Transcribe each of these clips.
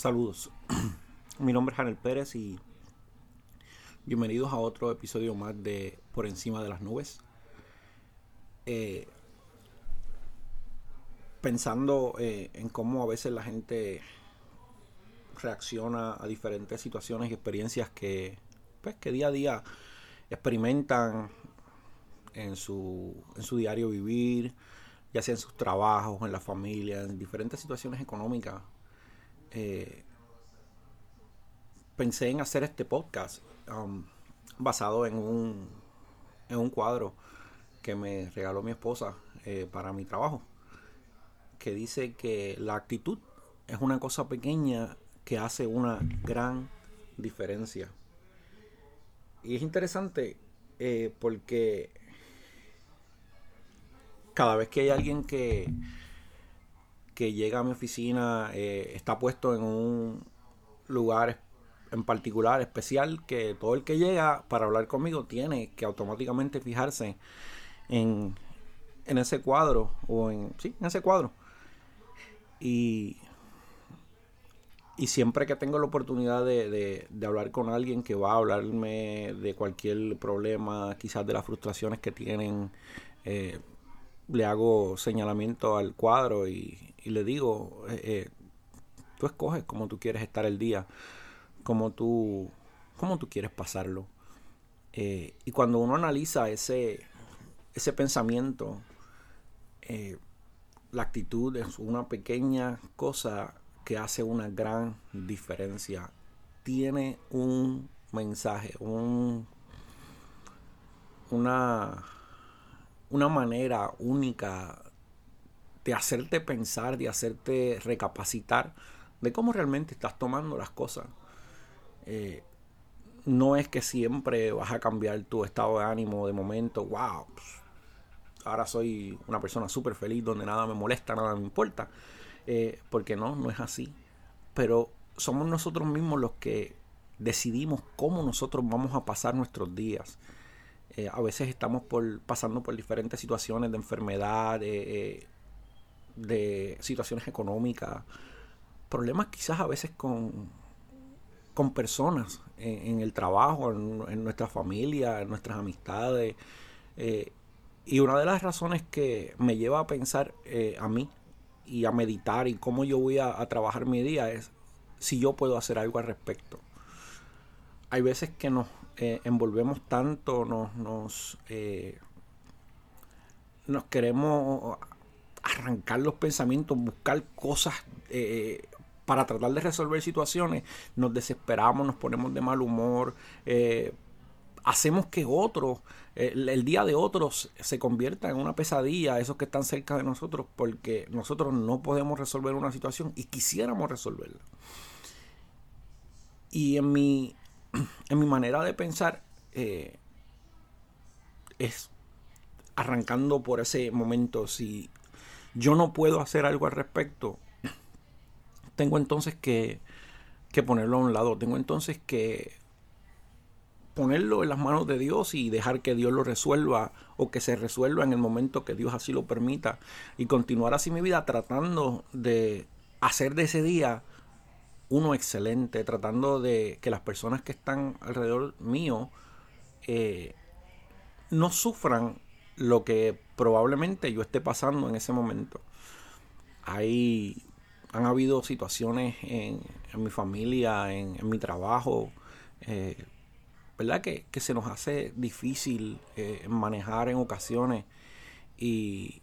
Saludos. Mi nombre es Janel Pérez y bienvenidos a otro episodio más de Por encima de las nubes. Eh, pensando eh, en cómo a veces la gente reacciona a diferentes situaciones y experiencias que, pues, que día a día experimentan en su, en su diario vivir, ya sea en sus trabajos, en la familia, en diferentes situaciones económicas eh, pensé en hacer este podcast um, basado en un, en un cuadro que me regaló mi esposa eh, para mi trabajo, que dice que la actitud es una cosa pequeña que hace una gran diferencia. Y es interesante eh, porque cada vez que hay alguien que que llega a mi oficina eh, está puesto en un lugar en particular especial que todo el que llega para hablar conmigo tiene que automáticamente fijarse en, en ese cuadro o en sí en ese cuadro. Y y siempre que tengo la oportunidad de, de, hablar con alguien que va a hablarme de cualquier problema, quizás de las frustraciones que tienen, eh, le hago señalamiento al cuadro y, le digo, eh, eh, tú escoges cómo tú quieres estar el día, cómo tú, cómo tú quieres pasarlo. Eh, y cuando uno analiza ese, ese pensamiento, la actitud es una pequeña cosa que hace una gran diferencia. Tiene un mensaje, un, una, una manera única de hacerte pensar, de hacerte recapacitar de cómo realmente estás tomando las cosas. Eh, no es que siempre vas a cambiar tu estado de ánimo de momento, wow, pues, ahora soy una persona súper feliz donde nada me molesta, nada me importa, eh, porque no, no es así. Pero somos nosotros mismos los que decidimos cómo nosotros vamos a pasar nuestros días. Eh, a veces estamos por, pasando por diferentes situaciones de enfermedad, de situaciones económicas, problemas quizás a veces con, con personas en, el trabajo, en, nuestra familia, en nuestras amistades. Eh, y una de las razones que me lleva a pensar eh, a mí y a meditar y cómo yo voy a, trabajar mi día es si yo puedo hacer algo al respecto. Hay veces que nos eh, envolvemos tanto, nos, nos, nos queremos arrancar los pensamientos, buscar cosas eh, para tratar de resolver situaciones, nos desesperamos, nos ponemos de mal humor, eh, hacemos que otros, el, día de otros se convierta en una pesadilla, esos que están cerca de nosotros, porque nosotros no podemos resolver una situación y quisiéramos resolverla. Y en mi, en mi manera de pensar, eh, es arrancando por ese momento, si yo no puedo hacer algo al respecto, tengo entonces que, que ponerlo a un lado, tengo entonces que ponerlo en las manos de Dios y dejar que Dios lo resuelva o que se resuelva en el momento que Dios así lo permita y continuar así mi vida tratando de hacer de ese día uno excelente, tratando de que las personas que están alrededor mío eh, no sufran lo que probablemente yo esté pasando en ese momento. Hay, han habido situaciones en, mi familia, en, mi trabajo, eh, ¿verdad? Que, se nos hace difícil eh, manejar en ocasiones y,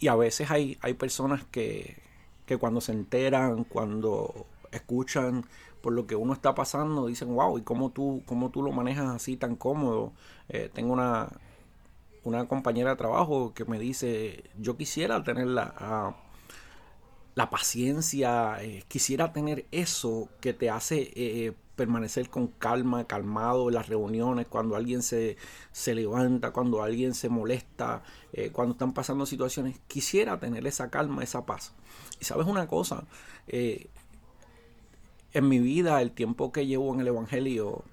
y a veces hay, hay personas que, que cuando se enteran, cuando escuchan por lo que uno está pasando, dicen, wow, ¿y cómo tú, cómo tú lo manejas así tan cómodo? Eh, tengo una, una compañera de trabajo que me dice, yo quisiera tener la, ah, la paciencia, eh, quisiera tener eso que te hace eh, permanecer con calma, calmado en las reuniones, cuando alguien se, se levanta, cuando alguien se molesta, eh, cuando están pasando situaciones, quisiera tener esa calma, esa paz. Y sabes una cosa, en mi vida, el tiempo que llevo en el Evangelio,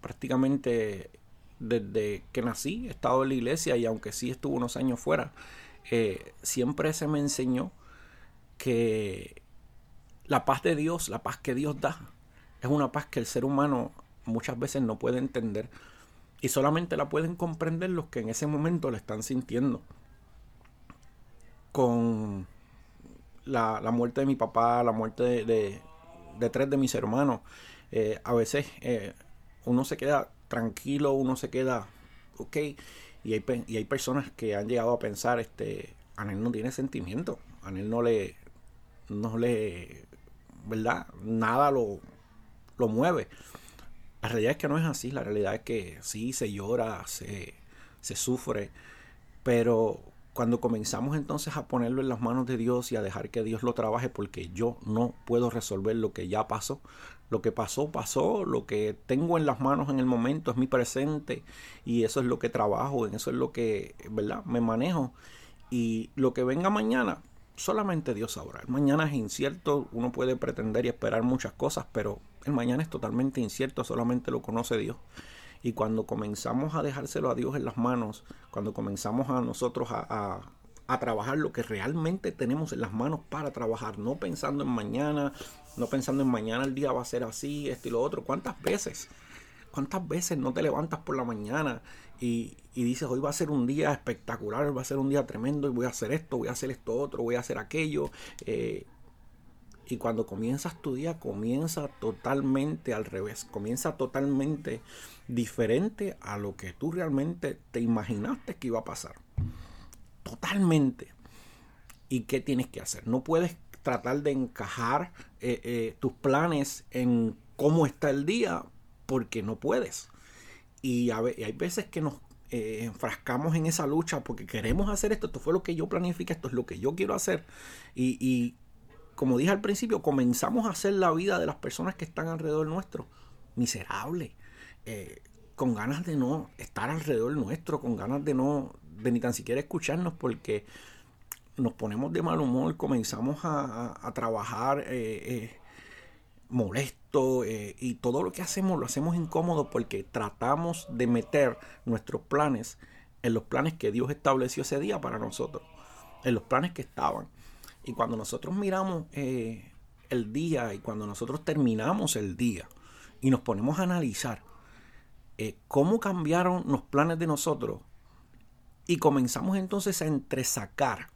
prácticamente desde que nací he estado en la iglesia y aunque sí estuve unos años fuera, eh, siempre se me enseñó que la paz de Dios, la paz que Dios da, es una paz que el ser humano muchas veces no puede entender y solamente la pueden comprender los que en ese momento la están sintiendo. Con la, muerte de mi papá, la muerte de, tres de mis hermanos, eh, a veces eh, uno se queda tranquilo, uno se queda ok, y hay, y hay personas que han llegado a pensar, este, no tiene sentimiento, Anel no le, no le, ¿verdad? Nada lo, lo mueve. La realidad es que no es así, la realidad es que sí, se llora, se, se sufre, pero cuando comenzamos entonces a ponerlo en las manos de Dios y a dejar que Dios lo trabaje, porque yo no puedo resolver lo que ya pasó, lo que pasó, pasó, lo que tengo en las manos en el momento es mi presente y eso es lo que trabajo, en eso es lo que, ¿verdad? Me manejo y lo que venga mañana, solamente Dios sabrá. Mañana es incierto, uno puede pretender y esperar muchas cosas, pero el mañana es totalmente incierto, solamente lo conoce Dios. Y cuando comenzamos a dejárselo a Dios en las manos, cuando comenzamos a nosotros a, a, trabajar lo que realmente tenemos en las manos para trabajar, no pensando en mañana, no pensando en mañana el día va a ser así, esto y lo otro. ¿Cuántas veces? ¿Cuántas veces no te levantas por la mañana y, y, dices, hoy va a ser un día espectacular, va a ser un día tremendo y voy a hacer esto, voy a hacer esto otro, voy a hacer aquello? Eh, y cuando comienzas tu día, comienza totalmente al revés, comienza totalmente diferente a lo que tú realmente te imaginaste que iba a pasar. Totalmente. ¿Y qué tienes que hacer? No puedes tratar de encajar eh, eh, tus planes en cómo está el día porque no puedes. Y, hay veces que nos eh, enfrascamos en esa lucha porque queremos hacer esto, esto fue lo que yo planifiqué, esto es lo que yo quiero hacer. y como dije al principio, comenzamos a hacer la vida de las personas que están alrededor nuestro miserable, eh, con ganas de no estar alrededor nuestro, con ganas de no, de ni tan siquiera escucharnos, porque nos ponemos de mal humor, comenzamos a, trabajar eh, eh, molesto y todo lo que hacemos lo hacemos incómodo porque tratamos de meter nuestros planes en los planes que Dios estableció ese día para nosotros, en los planes que estaban. Y cuando nosotros miramos eh, el día y cuando nosotros terminamos el día y nos ponemos a analizar eh, cómo cambiaron los planes de nosotros y comenzamos entonces a entresacar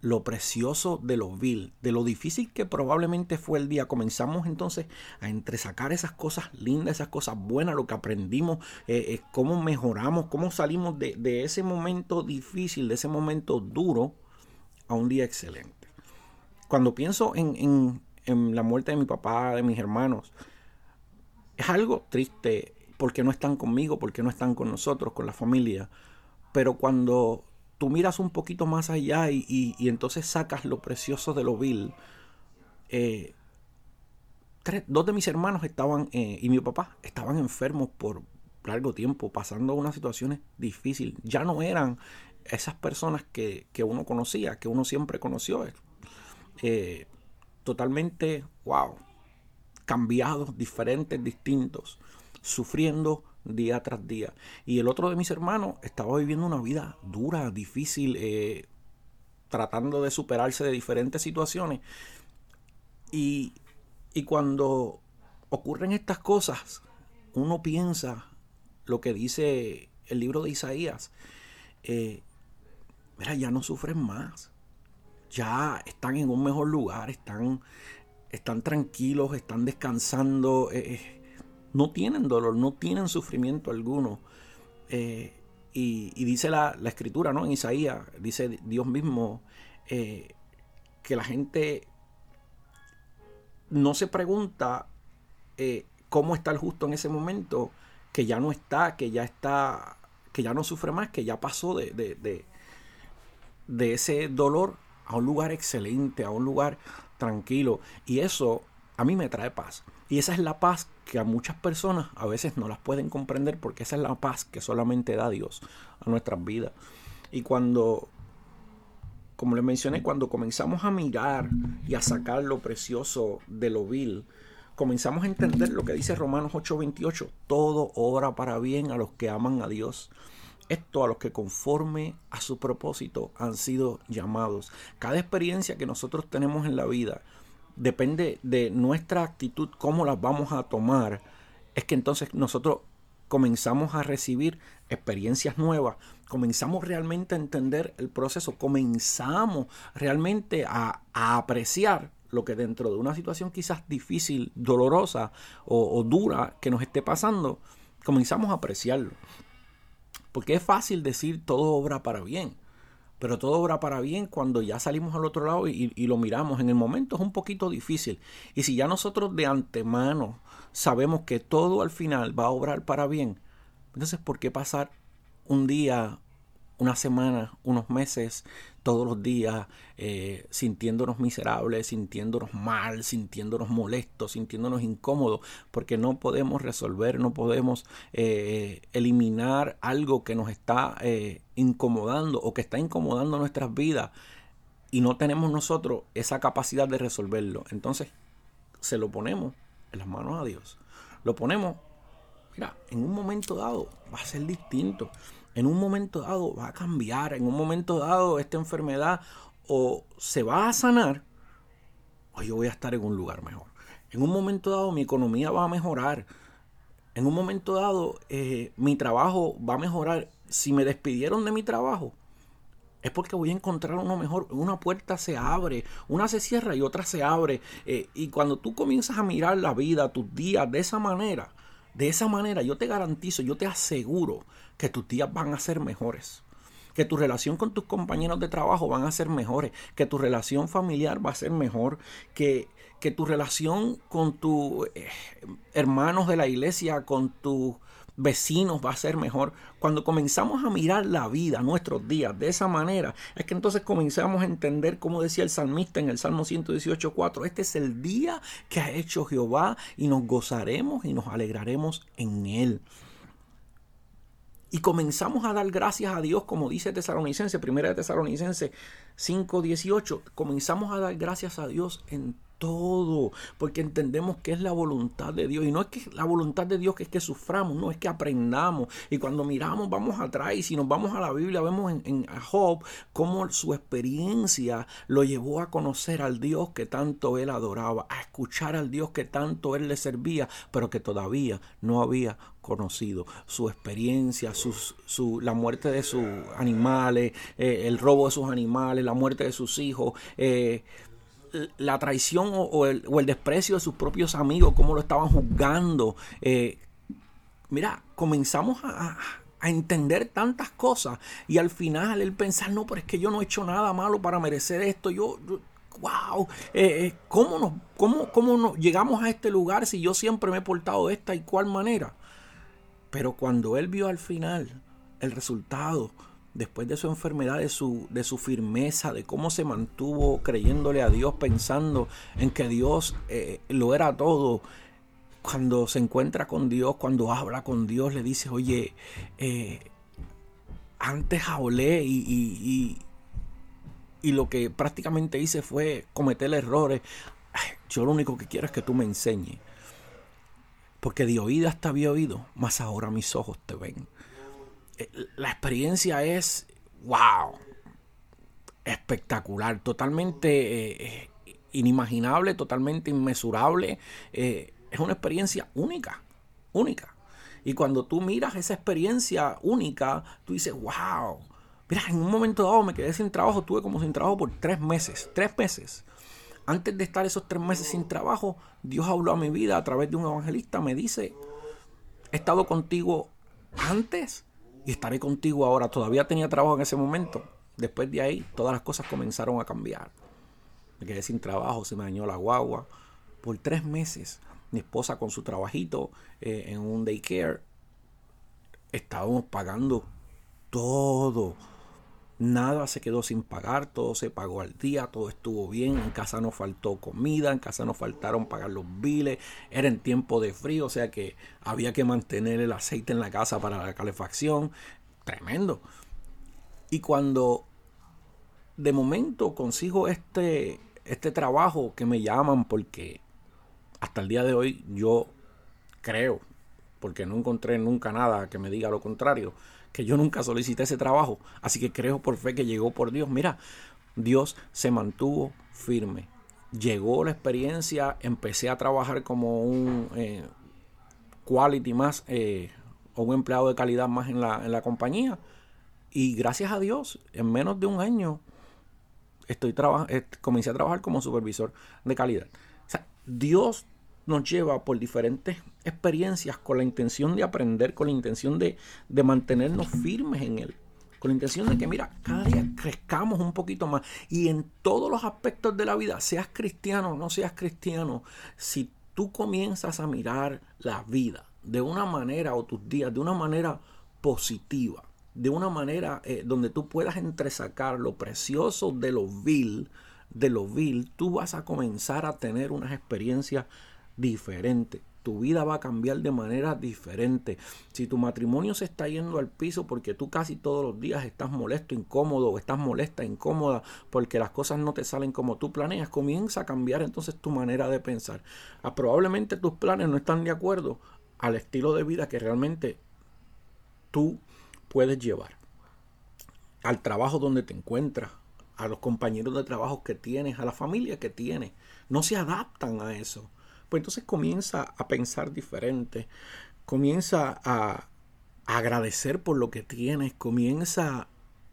lo precioso de lo vil, de lo difícil que probablemente fue el día. Comenzamos entonces a entresacar esas cosas lindas, esas cosas buenas, lo que aprendimos, eh, cómo mejoramos, cómo salimos de, de, ese momento difícil, de ese momento duro, a un día excelente cuando pienso en, la muerte de mi papá, de mis hermanos, es algo triste porque no están conmigo, porque no están con nosotros, con la familia. Pero cuando tú miras un poquito más allá y, entonces sacas lo precioso de lo vil, eh, dos de mis hermanos estaban, eh, y mi papá, estaban enfermos por largo tiempo, pasando unas situaciones difíciles. Ya no eran esas personas que, que uno conocía, que uno siempre conoció. Eh, totalmente, wow, cambiados, diferentes, distintos, sufriendo día tras día. Y el otro de mis hermanos estaba viviendo una vida dura, difícil, eh, tratando de superarse de diferentes situaciones. Y, y cuando ocurren estas cosas, uno piensa lo que dice el libro de Isaías. Eh, mira, ya no sufren más ya están en un mejor lugar, están, están tranquilos, están descansando, eh, eh, no tienen dolor, no tienen sufrimiento alguno. Eh, y, dice la, escritura, ¿no? En Isaías, dice Dios mismo que la gente no se pregunta cómo está el justo en ese momento, que ya no está, que ya está, que ya no sufre más, que ya pasó de, de, de ese dolor a un lugar excelente, a un lugar tranquilo. Y eso a mí me trae paz. Y esa es la paz que a muchas personas a veces no las pueden comprender porque esa es la paz que solamente da Dios a nuestras vidas. Y cuando, como les mencioné, cuando comenzamos a mirar y a sacar lo precioso de lo vil, comenzamos a entender lo que dice Romanos 8:28. Todo obra para bien a los que aman a Dios esto a los que conforme a su propósito han sido llamados. Cada experiencia que nosotros tenemos en la vida, depende de nuestra actitud, cómo las vamos a tomar, es que entonces nosotros comenzamos a recibir experiencias nuevas, comenzamos realmente a entender el proceso, comenzamos realmente a, apreciar lo que dentro de una situación quizás difícil, dolorosa o, o, dura que nos esté pasando, comenzamos a apreciarlo. Porque es fácil decir todo obra para bien, pero todo obra para bien cuando ya salimos al otro lado y, lo miramos. En el momento es un poquito difícil. Y si ya nosotros de antemano sabemos que todo al final va a obrar para bien, entonces ¿por qué pasar un día, una semana, unos meses, todos los días, eh, sintiéndonos miserables, sintiéndonos mal, sintiéndonos molestos, sintiéndonos incómodos, porque no podemos resolver, no podemos eh, eliminar algo que nos está eh, incomodando o que está incomodando nuestras vidas y no tenemos nosotros esa capacidad de resolverlo. Entonces, se lo ponemos en las manos a Dios. Lo ponemos, mira, en un momento dado va a ser distinto en un momento dado va a cambiar, en un momento dado esta enfermedad o se va a sanar o yo voy a estar en un lugar mejor. En un momento dado mi economía va a mejorar. En un momento dado eh, mi trabajo va a mejorar. Si me despidieron de mi trabajo, es porque voy a encontrar uno mejor. Una puerta se abre, una se cierra y otra se abre. Eh, y cuando tú comienzas a mirar la vida, tus días de esa manera, de esa manera yo te garantizo, yo te aseguro que tus días van a ser mejores. Que tu relación con tus compañeros de trabajo van a ser mejores. Que tu relación familiar va a ser mejor. Que, que tu relación con tus eh, hermanos de la iglesia, con tus vecinos va a ser mejor. Cuando comenzamos a mirar la vida, nuestros días, de esa manera, es que entonces comenzamos a entender, como decía el salmista en el Salmo 118.4, este es el día que ha hecho Jehová y nos gozaremos y nos alegraremos en él. Y comenzamos a dar gracias a Dios, como dice Tesalonicense, primera de Tesalonicense 5:18. Comenzamos a dar gracias a Dios en todo, porque entendemos que es la voluntad de Dios. Y no es que la voluntad de Dios que es que suframos, no es que aprendamos. Y cuando miramos, vamos atrás, y si nos vamos a la Biblia, vemos en, en Job cómo su experiencia lo llevó a conocer al Dios que tanto él adoraba, a escuchar al Dios que tanto él le servía, pero que todavía no había conocido, su experiencia, su, la muerte de sus animales, eh, el robo de sus animales, la muerte de sus hijos, eh, la traición o, el, desprecio de sus propios amigos, cómo lo estaban juzgando. Eh, mira, comenzamos a, entender tantas cosas y al final el pensar, no, pero es que yo no he hecho nada malo para merecer esto, yo, wow, eh, eh, ¿cómo, nos, cómo, ¿cómo nos llegamos a este lugar si yo siempre me he portado de esta y cual manera? Pero cuando él vio al final el resultado, después de su enfermedad, de su, de su firmeza, de cómo se mantuvo creyéndole a Dios, pensando en que Dios eh, lo era todo. Cuando se encuentra con Dios, cuando habla con Dios, le dice, oye, eh, antes hablé y, y, y, lo que prácticamente hice fue cometer errores. yo lo único que quiero es que tú me enseñes. Porque de oídas te había oído, más ahora mis ojos te ven la experiencia es, wow, espectacular, totalmente eh, inimaginable, totalmente inmesurable. Eh, es una experiencia única, única. Y cuando tú miras esa experiencia única, tú dices, wow. Mira, en un momento dado me quedé sin trabajo, tuve como sin trabajo por tres meses, tres meses. Antes de estar esos tres meses sin trabajo, Dios habló a mi vida a través de un evangelista, me dice, he estado contigo antes y estaré contigo ahora. Todavía tenía trabajo en ese momento. Después de ahí, todas las cosas comenzaron a cambiar. Me quedé sin trabajo, se me dañó la guagua. Por tres meses, mi esposa con su trabajito eh, en un daycare, estábamos pagando todo Nada se quedó sin pagar, todo se pagó al día, todo estuvo bien, en casa no faltó comida, en casa no faltaron pagar los biles, era en tiempo de frío, o sea que había que mantener el aceite en la casa para la calefacción, tremendo. Y cuando de momento consigo este, este trabajo que me llaman porque hasta el día de hoy yo creo, porque no encontré nunca nada que me diga lo contrario, que yo nunca solicité ese trabajo. Así que creo por fe que llegó por Dios. Mira, Dios se mantuvo firme. llegó la experiencia, empecé a trabajar como un eh, quality más eh, o un empleado de calidad más en la, en la compañía. Y gracias a Dios, en menos de un año, estoy eh, comencé a trabajar como supervisor de calidad. O sea, Dios nos lleva por diferentes experiencias con la intención de aprender, con la intención de, de mantenernos firmes en Él con la intención de que, mira, cada día crezcamos un poquito más. Y en todos los aspectos de la vida, seas cristiano o no seas cristiano, si tú comienzas a mirar la vida de una manera o tus días de una manera positiva, de una manera eh, donde tú puedas entresacar lo precioso de lo vil, de lo vil, tú vas a comenzar a tener unas experiencias diferentes tu vida va a cambiar de manera diferente. Si tu matrimonio se está yendo al piso porque tú casi todos los días estás molesto, incómodo, o estás molesta, incómoda, porque las cosas no te salen como tú planeas, comienza a cambiar entonces tu manera de pensar. Ah, probablemente tus planes no están de acuerdo al estilo de vida que realmente tú puedes llevar. Al trabajo donde te encuentras, a los compañeros de trabajo que tienes, a la familia que tienes. No se adaptan a eso pues entonces comienza a pensar diferente, comienza a, agradecer por lo que tienes, comienza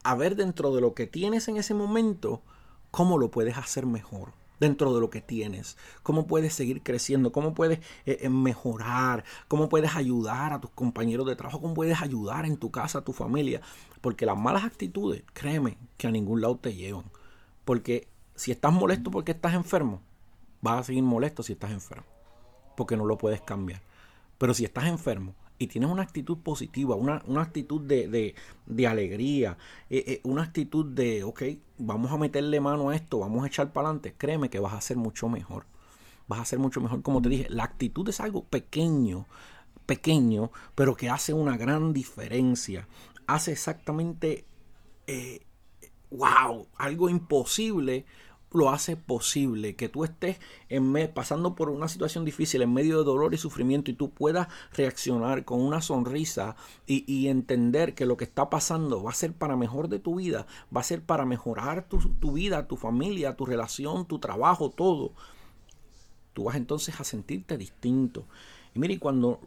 a ver dentro de lo que tienes en ese momento cómo lo puedes hacer mejor dentro de lo que tienes, cómo puedes seguir creciendo, cómo puedes eh, eh, mejorar, cómo puedes ayudar a tus compañeros de trabajo, cómo puedes ayudar en tu casa, a tu familia, porque las malas actitudes, créeme, que a ningún lado te llevan, porque si estás molesto porque estás enfermo, vas a seguir molesto si estás enfermo, porque no lo puedes cambiar. Pero si estás enfermo y tienes una actitud positiva, una, actitud de, alegría, eh, eh, una actitud de, ok, vamos a meterle mano a esto, vamos a echar para adelante, créeme que vas a ser mucho mejor. Vas a ser mucho mejor. Como te dije, la actitud es algo pequeño, pequeño, pero que hace una gran diferencia. Hace exactamente, wow, eh, algo imposible lo hace posible que tú estés en pasando por una situación difícil en medio de dolor y sufrimiento y tú puedas reaccionar con una sonrisa y, entender que lo que está pasando va a ser para mejor de tu vida, va a ser para mejorar tu, vida, tu familia, tu relación, tu trabajo, todo. Tú vas entonces a sentirte distinto. Y mire, cuando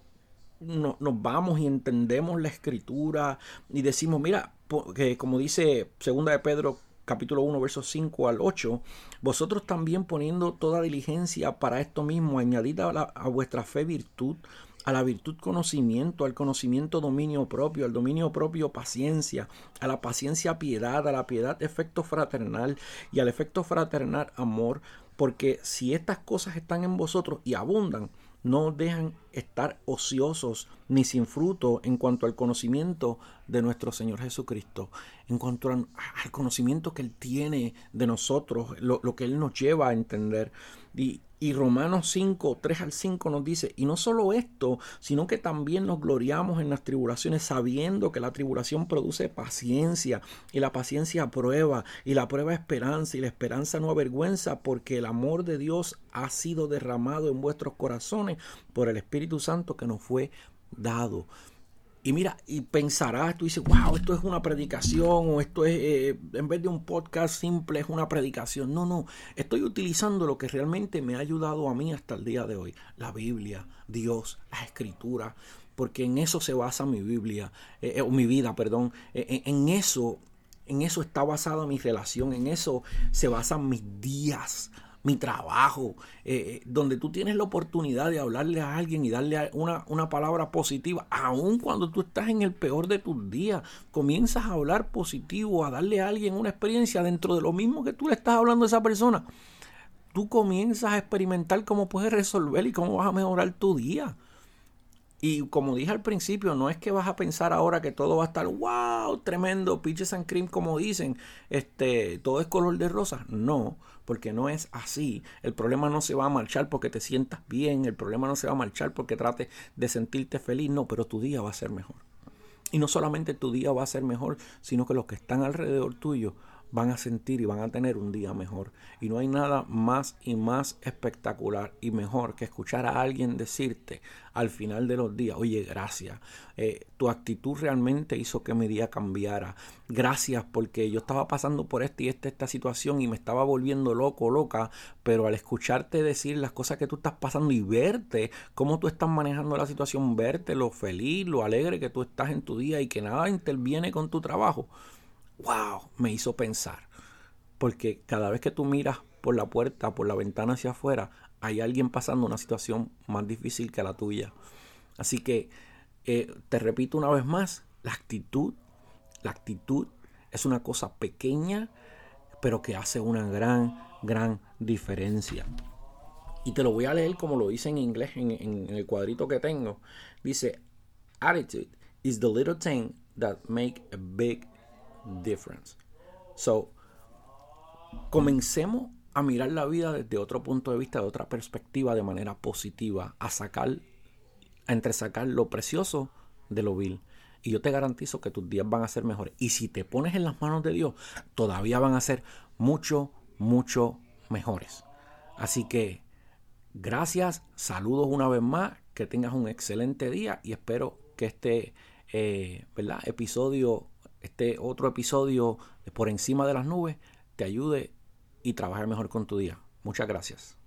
nos vamos y entendemos la escritura y decimos, mira, que como dice segunda de Pedro capítulo 1, versos 5 al 8, vosotros también poniendo toda diligencia para esto mismo, añadid a, vuestra fe virtud, a la virtud conocimiento, al conocimiento dominio propio, al dominio propio paciencia, a la paciencia piedad, a la piedad efecto fraternal y al efecto fraternal amor, porque si estas cosas están en vosotros y abundan, no dejan estar ociosos ni sin fruto en cuanto al conocimiento de nuestro Señor Jesucristo, en cuanto al, conocimiento que Él tiene de nosotros, lo, lo que Él nos lleva a entender. Y, Romanos 5, 3 al 5 nos dice, y no solo esto, sino que también nos gloriamos en las tribulaciones, sabiendo que la tribulación produce paciencia, y la paciencia prueba, y la prueba esperanza, y la esperanza no avergüenza, porque el amor de Dios ha sido derramado en vuestros corazones por el Espíritu Santo que nos fue dado. Y mira, y pensarás, tú dices, wow, esto es una predicación o esto es, eh, en vez de un podcast simple, es una predicación. No, no, estoy utilizando lo que realmente me ha ayudado a mí hasta el día de hoy. La Biblia, Dios, la Escritura, porque en eso se basa mi Biblia, eh, eh, o mi vida, perdón. en eso, en eso está basada mi relación, en eso se basan mis días mi trabajo, eh, eh, donde tú tienes la oportunidad de hablarle a alguien y darle una, una palabra positiva, aun cuando tú estás en el peor de tus días, comienzas a hablar positivo, a darle a alguien una experiencia dentro de lo mismo que tú le estás hablando a esa persona. Tú comienzas a experimentar cómo puedes resolver y cómo vas a mejorar tu día. Y como dije al principio, no es que vas a pensar ahora que todo va a estar wow, tremendo, pitches and cream, como dicen, este, todo es color de rosa. No, porque no es así. El problema no se va a marchar porque te sientas bien, el problema no se va a marchar porque trates de sentirte feliz, no, pero tu día va a ser mejor. Y no solamente tu día va a ser mejor, sino que los que están alrededor tuyo van a sentir y van a tener un día mejor. Y no hay nada más y más espectacular y mejor que escuchar a alguien decirte al final de los días, oye, gracias, eh, tu actitud realmente hizo que mi día cambiara. Gracias porque yo estaba pasando por esta y esta, esta situación y me estaba volviendo loco, loca, pero al escucharte decir las cosas que tú estás pasando y verte cómo tú estás manejando la situación, verte lo feliz, lo alegre que tú estás en tu día y que nada interviene con tu trabajo wow, me hizo pensar. Porque cada vez que tú miras por la puerta, por la ventana hacia afuera, hay alguien pasando una situación más difícil que la tuya. Así que eh, te repito una vez más, la actitud, la actitud es una cosa pequeña, pero que hace una gran, gran diferencia. Y te lo voy a leer como lo dice en inglés en, el cuadrito que tengo. Dice, attitude is the little thing that make a big difference. So, comencemos a mirar la vida desde otro punto de vista, de otra perspectiva, de manera positiva, a sacar, a entresacar lo precioso de lo vil. Y yo te garantizo que tus días van a ser mejores. Y si te pones en las manos de Dios, todavía van a ser mucho, mucho mejores. Así que, gracias, saludos una vez más, que tengas un excelente día y espero que este eh, ¿verdad? episodio este otro episodio por encima de las nubes te ayude y trabaje mejor con tu día. Muchas gracias.